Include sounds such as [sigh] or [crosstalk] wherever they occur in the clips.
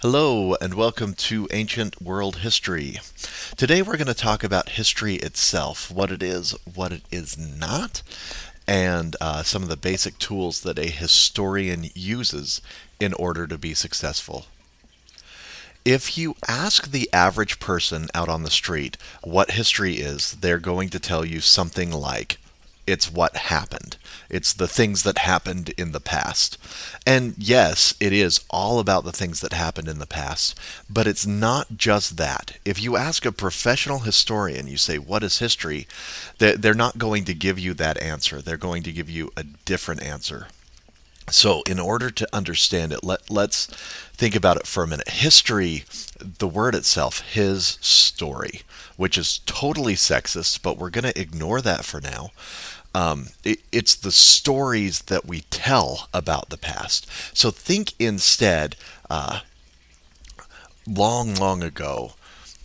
Hello, and welcome to Ancient World History. Today we're going to talk about history itself what it is, what it is not, and uh, some of the basic tools that a historian uses in order to be successful. If you ask the average person out on the street what history is, they're going to tell you something like, it's what happened. It's the things that happened in the past. And yes, it is all about the things that happened in the past, but it's not just that. If you ask a professional historian, you say, What is history? they're not going to give you that answer. They're going to give you a different answer. So, in order to understand it, let, let's think about it for a minute. History, the word itself, his story, which is totally sexist, but we're going to ignore that for now. Um, it, it's the stories that we tell about the past. So think instead, uh, long, long ago,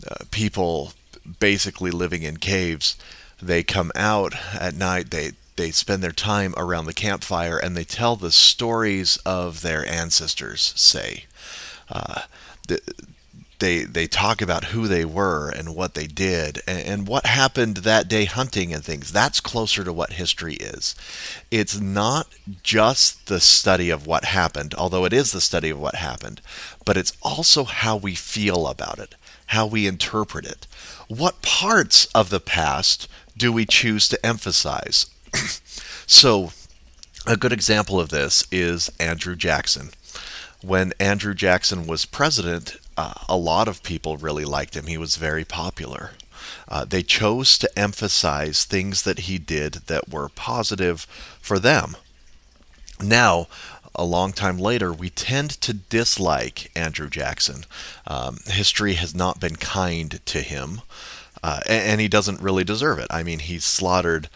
uh, people basically living in caves, they come out at night, they they spend their time around the campfire and they tell the stories of their ancestors. Say, uh, the, they they talk about who they were and what they did and, and, what happened that day hunting and things. That's closer to what history is. It's not just the study of what happened although it is the study of what happened but it's also how we feel about it how we interpret it. What parts of the past do we choose to emphasize? [clears throat] So a good example of this is Andrew Jackson. When Andrew Jackson was president, uh, a lot of people really liked him. He was very popular. Uh, they chose to emphasize things that he did that were positive for them. Now, a long time later, we tend to dislike Andrew Jackson. Um, history has not been kind to him, uh, and, and he doesn't really deserve it. I mean, he slaughtered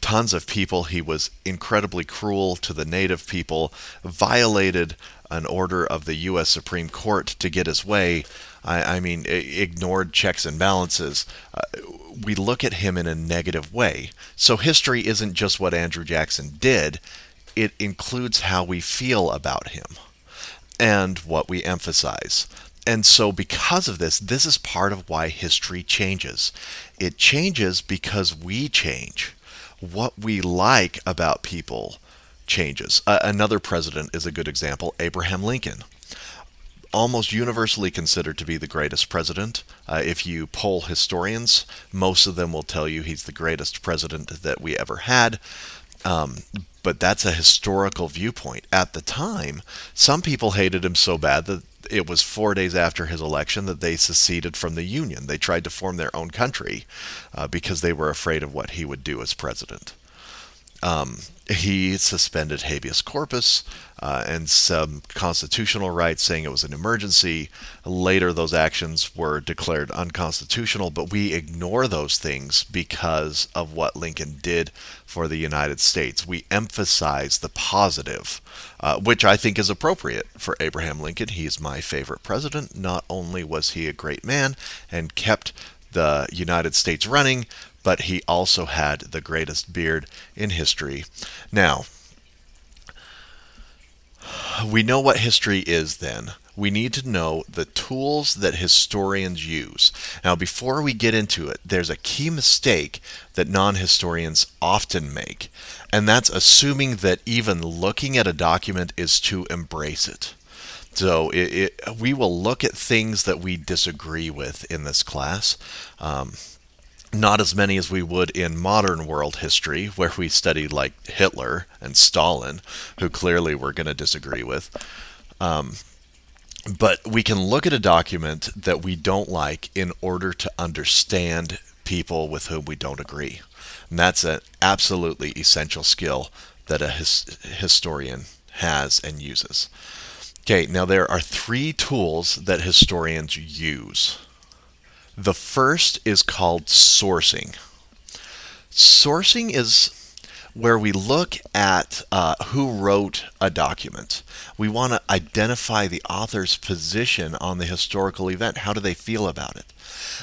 tons of people. He was incredibly cruel to the native people, violated an order of the U.S. Supreme Court to get his way. I, I mean, ignored checks and balances. Uh, we look at him in a negative way. So history isn't just what Andrew Jackson did, it includes how we feel about him and what we emphasize. And so, because of this, this is part of why history changes. It changes because we change. What we like about people changes. Uh, another president is a good example Abraham Lincoln. Almost universally considered to be the greatest president. Uh, if you poll historians, most of them will tell you he's the greatest president that we ever had. Um, but that's a historical viewpoint. At the time, some people hated him so bad that it was four days after his election that they seceded from the Union. They tried to form their own country uh, because they were afraid of what he would do as president. Um, he suspended habeas corpus uh, and some constitutional rights, saying it was an emergency. Later, those actions were declared unconstitutional, but we ignore those things because of what Lincoln did for the United States. We emphasize the positive, uh, which I think is appropriate for Abraham Lincoln. He's my favorite president. Not only was he a great man and kept the United States running, but he also had the greatest beard in history. Now, we know what history is then. We need to know the tools that historians use. Now, before we get into it, there's a key mistake that non historians often make, and that's assuming that even looking at a document is to embrace it. So it, it, we will look at things that we disagree with in this class. Um, not as many as we would in modern world history, where we study like Hitler and Stalin, who clearly we're going to disagree with. Um, but we can look at a document that we don't like in order to understand people with whom we don't agree. And that's an absolutely essential skill that a his, historian has and uses. Okay, now there are three tools that historians use. The first is called sourcing. Sourcing is where we look at uh, who wrote a document. We want to identify the author's position on the historical event. How do they feel about it?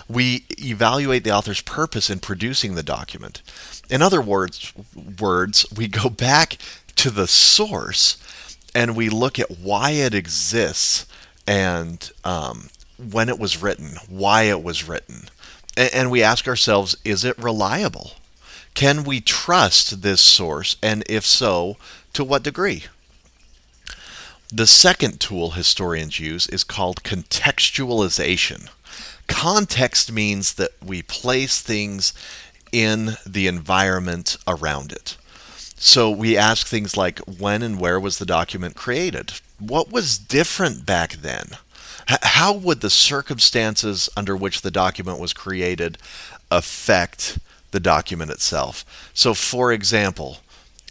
We evaluate the author's purpose in producing the document. In other words, words, we go [laughs] back to the source and we look at why it exists and um, when it was written, why it was written. And, we ask ourselves, is it reliable? Can we trust this source? And if so, to what degree? The second tool historians use is called contextualization. Context means that we place things in the environment around it. So we ask things like when and where was the document created? What was different back then? How would the circumstances under which the document was created affect the document itself? So, for example,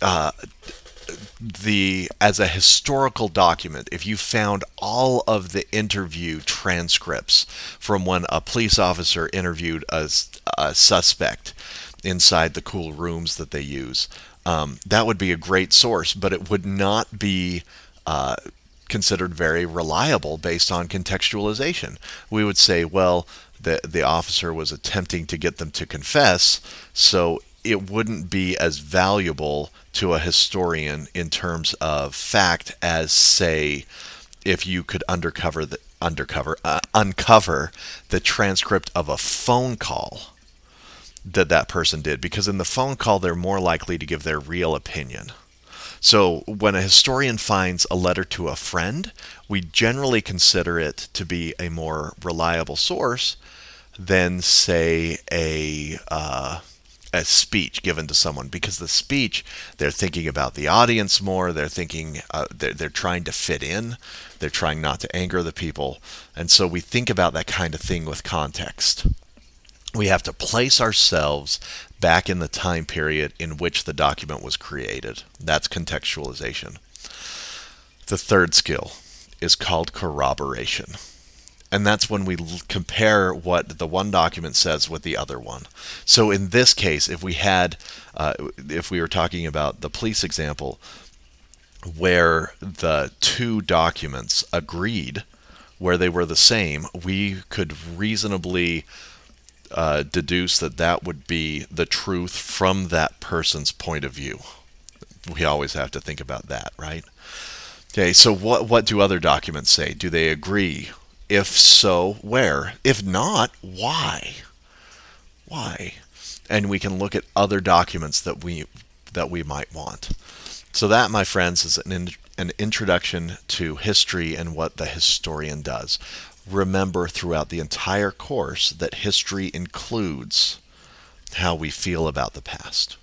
uh, the as a historical document if you found all of the interview transcripts from when a police officer interviewed a, a suspect inside the cool rooms that they use um, that would be a great source but it would not be uh, considered very reliable based on contextualization. We would say well the the officer was attempting to get them to confess so it wouldn't be as valuable to a historian in terms of fact as say if you could undercover the undercover uh, uncover the transcript of a phone call that that person did because in the phone call they're more likely to give their real opinion so when a historian finds a letter to a friend we generally consider it to be a more reliable source than say a uh, a speech given to someone because the speech they're thinking about the audience more they're thinking uh, they're, they're trying to fit in they're trying not to anger the people. And so we think about that kind of thing with context we have to place ourselves back in the time period in which the document was created. That's contextualization. The third skill is called corroboration. And that's when we compare what the one document says with the other one. So in this case, if we had, uh, if we were talking about the police example, where the two documents agreed, where they were the same, we could reasonably uh, deduce that that would be the truth from that person's point of view. We always have to think about that, right? Okay, so what what do other documents say? Do they agree? If so, where? If not, why? Why? And we can look at other documents that we that we might want. So that, my friends, is an, in, an introduction to history and what the historian does. Remember throughout the entire course that history includes how we feel about the past.